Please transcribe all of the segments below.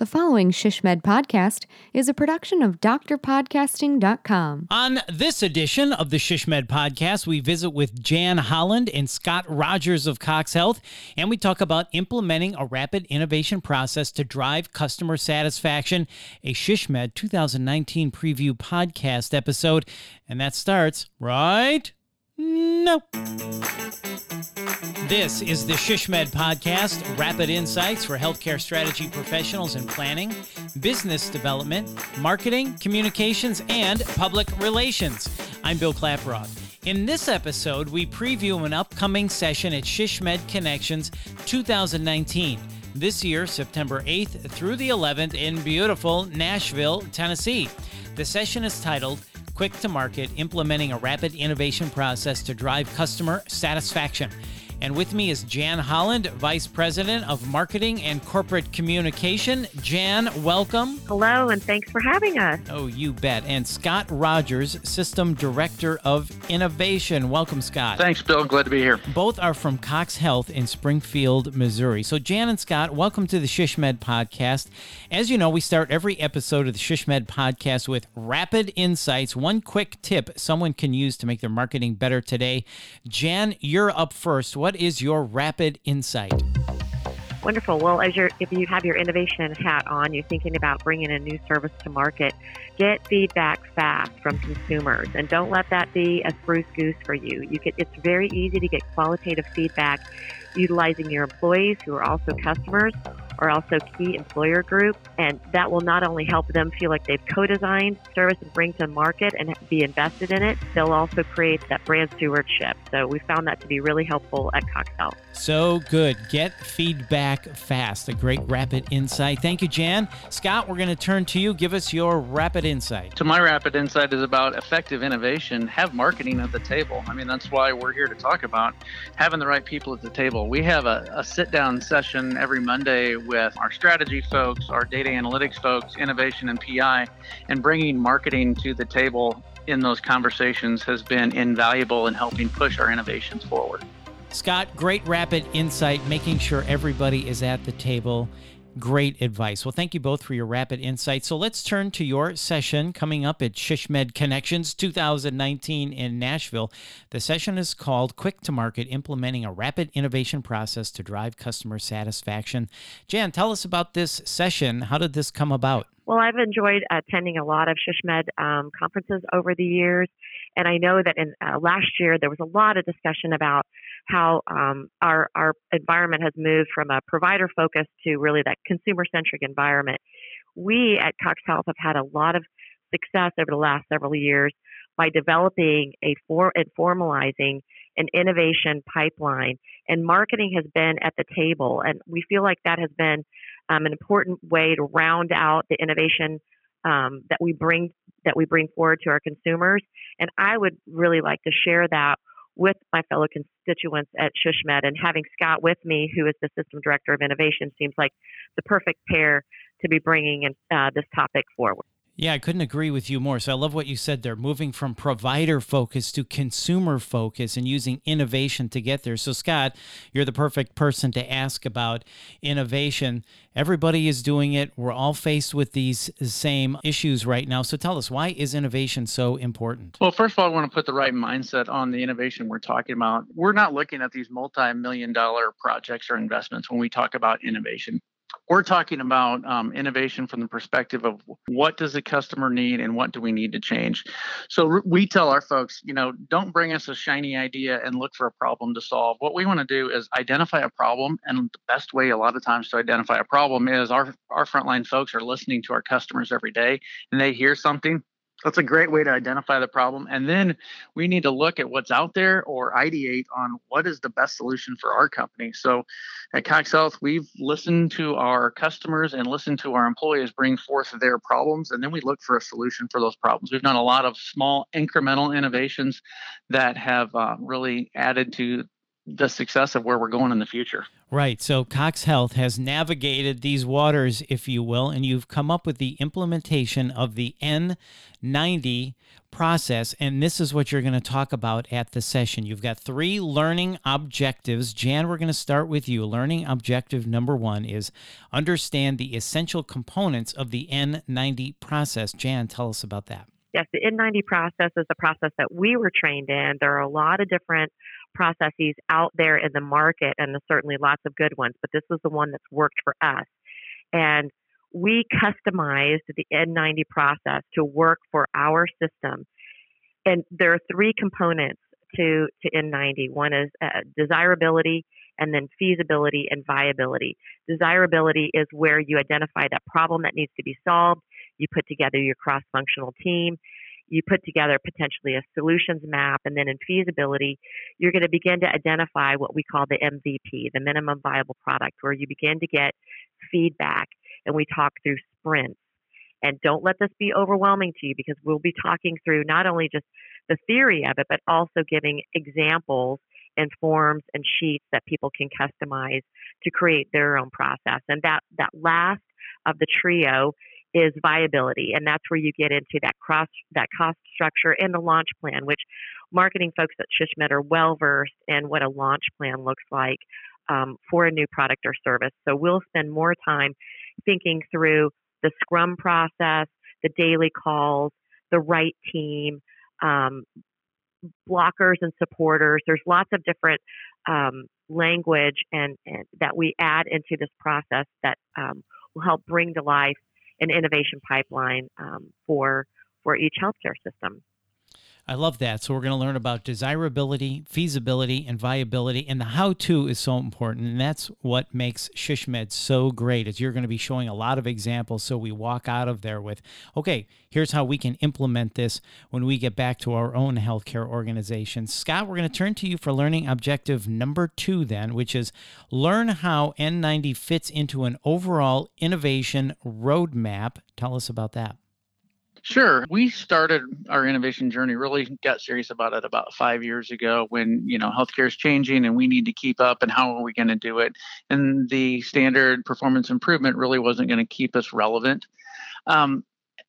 The following ShishMed podcast is a production of drpodcasting.com. On this edition of the ShishMed podcast, we visit with Jan Holland and Scott Rogers of Cox Health, and we talk about implementing a rapid innovation process to drive customer satisfaction, a ShishMed 2019 preview podcast episode. And that starts right no. This is the ShishMed podcast, rapid insights for healthcare strategy professionals in planning, business development, marketing, communications, and public relations. I'm Bill Klaproth. In this episode, we preview an upcoming session at ShishMed Connections 2019. This year, September 8th through the 11th in beautiful Nashville, Tennessee. The session is titled quick to market, implementing a rapid innovation process to drive customer satisfaction. And with me is Jan Holland, Vice President of Marketing and Corporate Communication. Jan, welcome. Hello, and thanks for having us. Oh, you bet. And Scott Rogers, System Director of Innovation. Welcome, Scott. Thanks, Bill. Glad to be here. Both are from Cox Health in Springfield, Missouri. So, Jan and Scott, welcome to the ShishMed podcast. As you know, we start every episode of the ShishMed podcast with rapid insights, one quick tip someone can use to make their marketing better today. Jan, you're up first. What what is your rapid insight? Wonderful. Well, as you're, if you have your innovation hat on, you're thinking about bringing a new service to market, get feedback fast from consumers and don't let that be a spruce goose for you. You it's very easy to get qualitative feedback utilizing your employees who are also customers are also key employer groups. and that will not only help them feel like they've co-designed service and bring to market and be invested in it, they'll also create that brand stewardship. So we found that to be really helpful at Cox Health. So good. Get feedback fast. A great rapid insight. Thank you, Jan. Scott, we're going to turn to you. Give us your rapid insight. So my rapid insight is about effective innovation. Have marketing at the table. I mean, that's why we're here to talk about having the right people at the table. We have a, a sit-down session every Monday with our strategy folks, our data analytics folks, innovation and PI, and bringing marketing to the table in those conversations has been invaluable in helping push our innovations forward. Scott, great rapid insight, making sure everybody is at the table. Great advice. Well, thank you both for your rapid insight. So let's turn to your session coming up at ShishMed Connections 2019 in Nashville. The session is called Quick to Market Implementing a Rapid Innovation Process to Drive Customer Satisfaction. Jan, tell us about this session. How did this come about? Well, I've enjoyed attending a lot of ShishMed um, conferences over the years. And I know that in uh, last year there was a lot of discussion about how um, our our environment has moved from a provider focus to really that consumer centric environment. We at Cox Health have had a lot of success over the last several years by developing a for and formalizing an innovation pipeline. And marketing has been at the table, and we feel like that has been um, an important way to round out the innovation um, that we bring that we bring forward to our consumers. And I would really like to share that with my fellow constituents at ShishMed. And having Scott with me, who is the system director of innovation, seems like the perfect pair to be bringing in, uh, this topic forward. Yeah, I couldn't agree with you more. So I love what you said there, moving from provider focus to consumer focus and using innovation to get there. So, Scott, you're the perfect person to ask about innovation. Everybody is doing it. We're all faced with these same issues right now. So, tell us, why is innovation so important? Well, first of all, I want to put the right mindset on the innovation we're talking about. We're not looking at these multi million dollar projects or investments when we talk about innovation we're talking about um, innovation from the perspective of what does the customer need and what do we need to change. So we tell our folks you know don't bring us a shiny idea and look for a problem to solve. What we want to do is identify a problem and the best way a lot of times to identify a problem is our our frontline folks are listening to our customers every day and they hear something that's a great way to identify the problem. And then we need to look at what's out there or ideate on what is the best solution for our company. So at Cox Health, we've listened to our customers and listened to our employees bring forth their problems, and then we look for a solution for those problems. We've done a lot of small incremental innovations that have uh, really added to the success of where we're going in the future. Right. So Cox Health has navigated these waters, if you will, and you've come up with the implementation of the N90 process. And this is what you're going to talk about at the session. You've got three learning objectives. Jan, we're going to start with you. Learning objective number one is understand the essential components of the N90 process. Jan, tell us about that. Yes, the N90 process is a process that we were trained in. There are a lot of different processes out there in the market, and there's certainly lots of good ones, but this was the one that's worked for us. And we customized the N90 process to work for our system. And there are three components to, to N90. One is uh, desirability, and then feasibility and viability. Desirability is where you identify that problem that needs to be solved, you put together your cross functional team, you put together potentially a solutions map, and then in feasibility, you're going to begin to identify what we call the MVP, the minimum viable product, where you begin to get feedback and we talk through sprints. And don't let this be overwhelming to you because we'll be talking through not only just the theory of it, but also giving examples and forms and sheets that people can customize to create their own process. And that, that last of the trio is viability. And that's where you get into that cross that cost structure and the launch plan, which marketing folks at SHSMD are well versed in what a launch plan looks like um, for a new product or service. So we'll spend more time thinking through the Scrum process, the daily calls, the right team, um, blockers and supporters. There's lots of different um, language and, and, that we add into this process that um, will help bring to life an innovation pipeline um, for for each healthcare system. I love that. So we're going to learn about desirability, feasibility, and viability, and the how-to is so important, and that's what makes Shishmed so great. Is you're going to be showing a lot of examples, so we walk out of there with, okay, here's how we can implement this when we get back to our own healthcare organization. Scott, we're going to turn to you for learning objective number two, then, which is learn how N90 fits into an overall innovation roadmap. Tell us about that. Sure. We started our innovation journey, really got serious about it about five years ago when, you know, healthcare is changing and we need to keep up and how are we going to do it? And the standard performance improvement really wasn't going to keep us relevant. Um,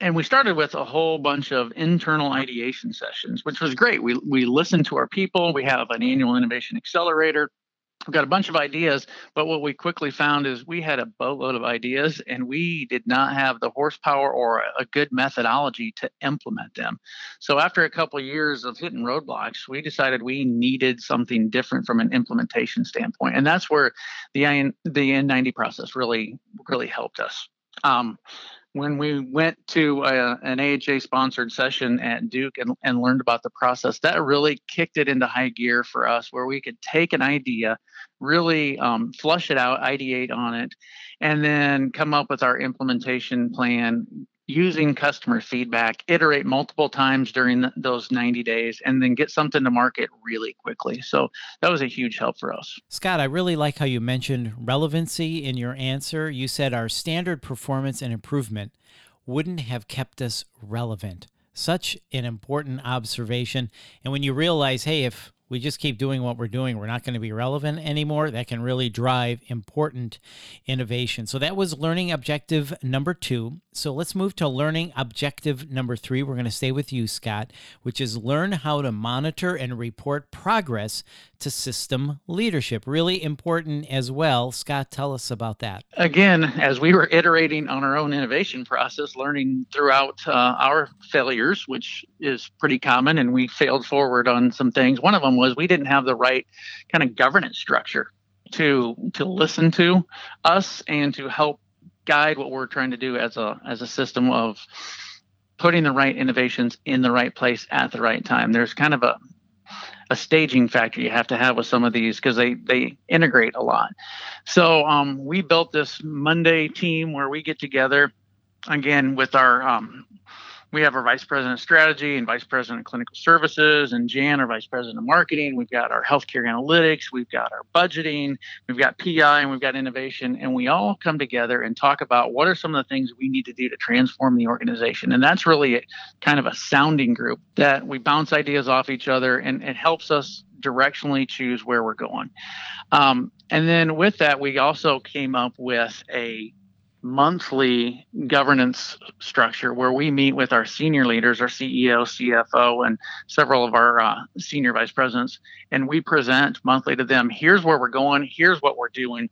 and we started with a whole bunch of internal ideation sessions, which was great. We, we listened to our people. We have an annual innovation accelerator We've got a bunch of ideas, but what we quickly found is we had a boatload of ideas and we did not have the horsepower or a good methodology to implement them. So after a couple of years of hitting roadblocks, we decided we needed something different from an implementation standpoint. And that's where the, the N90 process really, really helped us. Um, when we went to a, an AHA sponsored session at Duke and, and learned about the process, that really kicked it into high gear for us, where we could take an idea, really um, flush it out, ideate on it, and then come up with our implementation plan, using customer feedback, iterate multiple times during the, those 90 days, and then get something to market really quickly. So that was a huge help for us. Scott, I really like how you mentioned relevancy in your answer. You said our standard performance and improvement wouldn't have kept us relevant. Such an important observation. And when you realize, hey, if we just keep doing what we're doing, we're not going to be relevant anymore. That can really drive important innovation. So that was learning objective number two. So let's move to learning objective number three. We're going to stay with you, Scott, which is learn how to monitor and report progress to system leadership. Really important as well. Scott, tell us about that. Again, as we were iterating on our own innovation process, learning throughout uh, our failures, which is pretty common, and we failed forward on some things. One of them was we didn't have the right kind of governance structure to to listen to us and to help guide what we're trying to do as a as a system of putting the right innovations in the right place at the right time. There's kind of a a staging factor you have to have with some of these because they they integrate a lot. So um, we built this Monday team where we get together again with our um, we have our vice president of strategy and vice president of clinical services and jan our vice president of marketing we've got our healthcare analytics we've got our budgeting we've got pi and we've got innovation and we all come together and talk about what are some of the things we need to do to transform the organization and that's really a, kind of a sounding group that we bounce ideas off each other and it helps us directionally choose where we're going. Um, and then with that, we also came up with a monthly governance structure where we meet with our senior leaders, our CEO, CFO, and several of our uh, senior vice presidents, and we present monthly to them here's where we're going, here's what we're doing.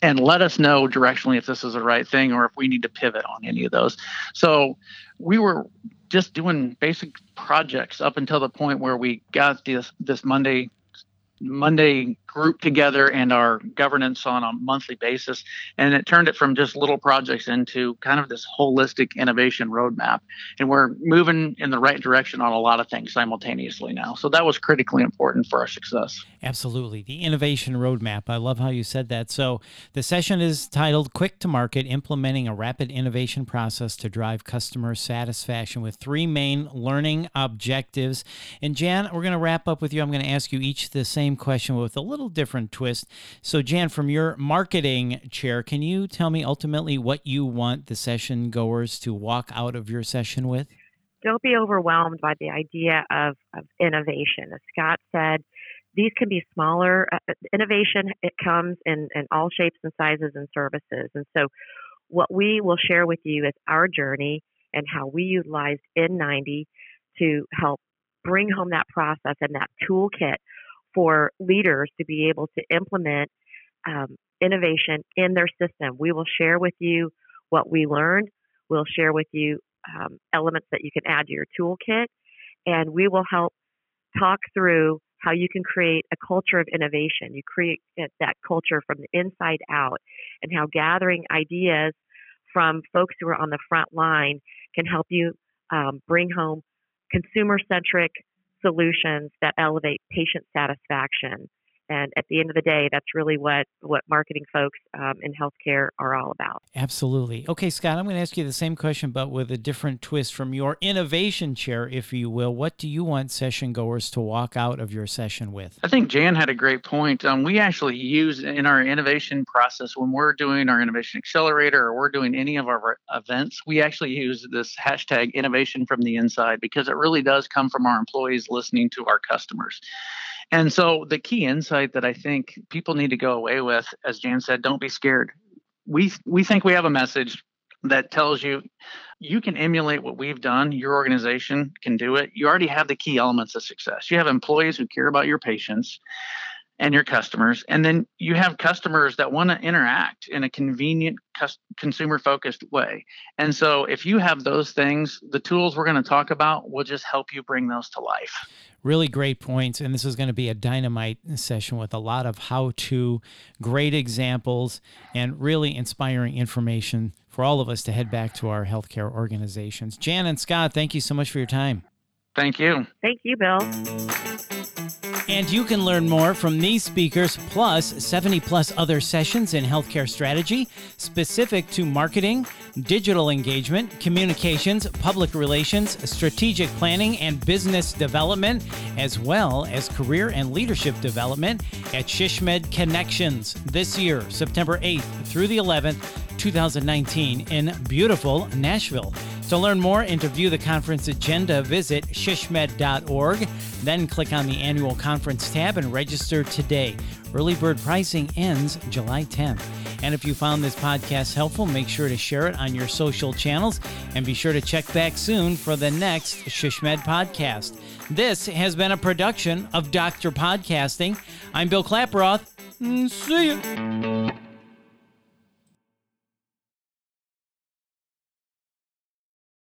And let us know directionally if this is the right thing or if we need to pivot on any of those. So we were just doing basic projects up until the point where we got this this Monday Monday group together and our governance on a monthly basis. And it turned it from just little projects into kind of this holistic innovation roadmap. And we're moving in the right direction on a lot of things simultaneously now. So that was critically important for our success. Absolutely. The innovation roadmap. I love how you said that. So the session is titled Quick to Market Implementing a Rapid Innovation Process to Drive Customer Satisfaction with three main learning objectives. And Jan, we're going to wrap up with you. I'm going to ask you each the same question with a little different twist. So, Jan, from your marketing chair, can you tell me ultimately what you want the session goers to walk out of your session with? Don't be overwhelmed by the idea of, of innovation. As Scott said, these can be smaller. Uh, innovation, it comes in, in all shapes and sizes and services. And so, what we will share with you is our journey and how we utilized N90 to help bring home that process and that toolkit for leaders to be able to implement um, innovation in their system. We will share with you what we learned. We'll share with you um, elements that you can add to your toolkit, and we will help talk through how you can create a culture of innovation. You create that culture from the inside out, and how gathering ideas from folks who are on the front line can help you um, bring home consumer centric solutions that elevate patient satisfaction and at the end of the day, that's really what, what marketing folks um, in healthcare are all about. Absolutely. Okay, Scott, I'm going to ask you the same question, but with a different twist from your innovation chair, if you will. What do you want session goers to walk out of your session with? I think Jan had a great point. Um, we actually use in our innovation process when we're doing our innovation accelerator or we're doing any of our events, we actually use this hashtag innovation from the inside because it really does come from our employees listening to our customers. And so the key insight that I think people need to go away with, as Jan said, don't be scared. We we think we have a message that tells you you can emulate what we've done. Your organization can do it. You already have the key elements of success. You have employees who care about your patients and your customers. And then you have customers that want to interact in a convenient, consumer focused way. And so if you have those things, the tools we're going to talk about will just help you bring those to life. Really great points. And this is going to be a dynamite session with a lot of how to, great examples, and really inspiring information for all of us to head back to our healthcare organizations. Jan and Scott, thank you so much for your time. Thank you. Thank you, Bill. And you can learn more from these speakers, plus 70 plus other sessions in healthcare strategy specific to marketing, digital engagement, communications, public relations, strategic planning, and business development, as well as career and leadership development at Shishmed Connections this year, September 8th through the 11th, 2019, in beautiful Nashville. To learn more and to view the conference agenda, visit shishmed.org, Then click on the annual conference tab and register today. Early bird pricing ends July 10th. And if you found this podcast helpful, make sure to share it on your social channels and be sure to check back soon for the next Shishmed podcast. This has been a production of Dr. Podcasting. I'm Bill Klaproth. See you.